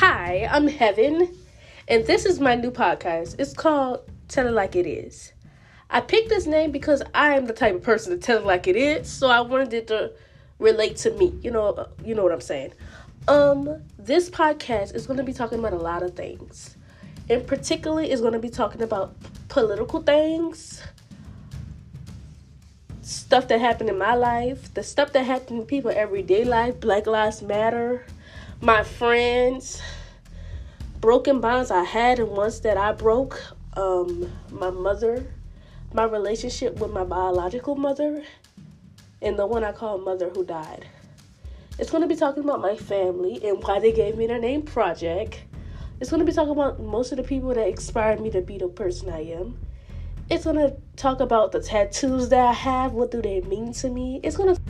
Hi, I'm Heaven, and this is my new podcast. It's called Tell It Like It Is. I picked this name because I am the type of person to tell it like it is, so I wanted it to relate to me. You know, you know what I'm saying. Um, this podcast is going to be talking about a lot of things. In particular, is going to be talking about political things, stuff that happened in my life, the stuff that happened in people everyday life, Black Lives Matter, my friends, broken bonds I had and ones that I broke, um, my mother, my relationship with my biological mother, and the one I call mother who died. It's going to be talking about my family and why they gave me the name Project. It's going to be talking about most of the people that inspired me to be the person I am. It's to talk about the tattoos that I have, what do they mean to me. It's to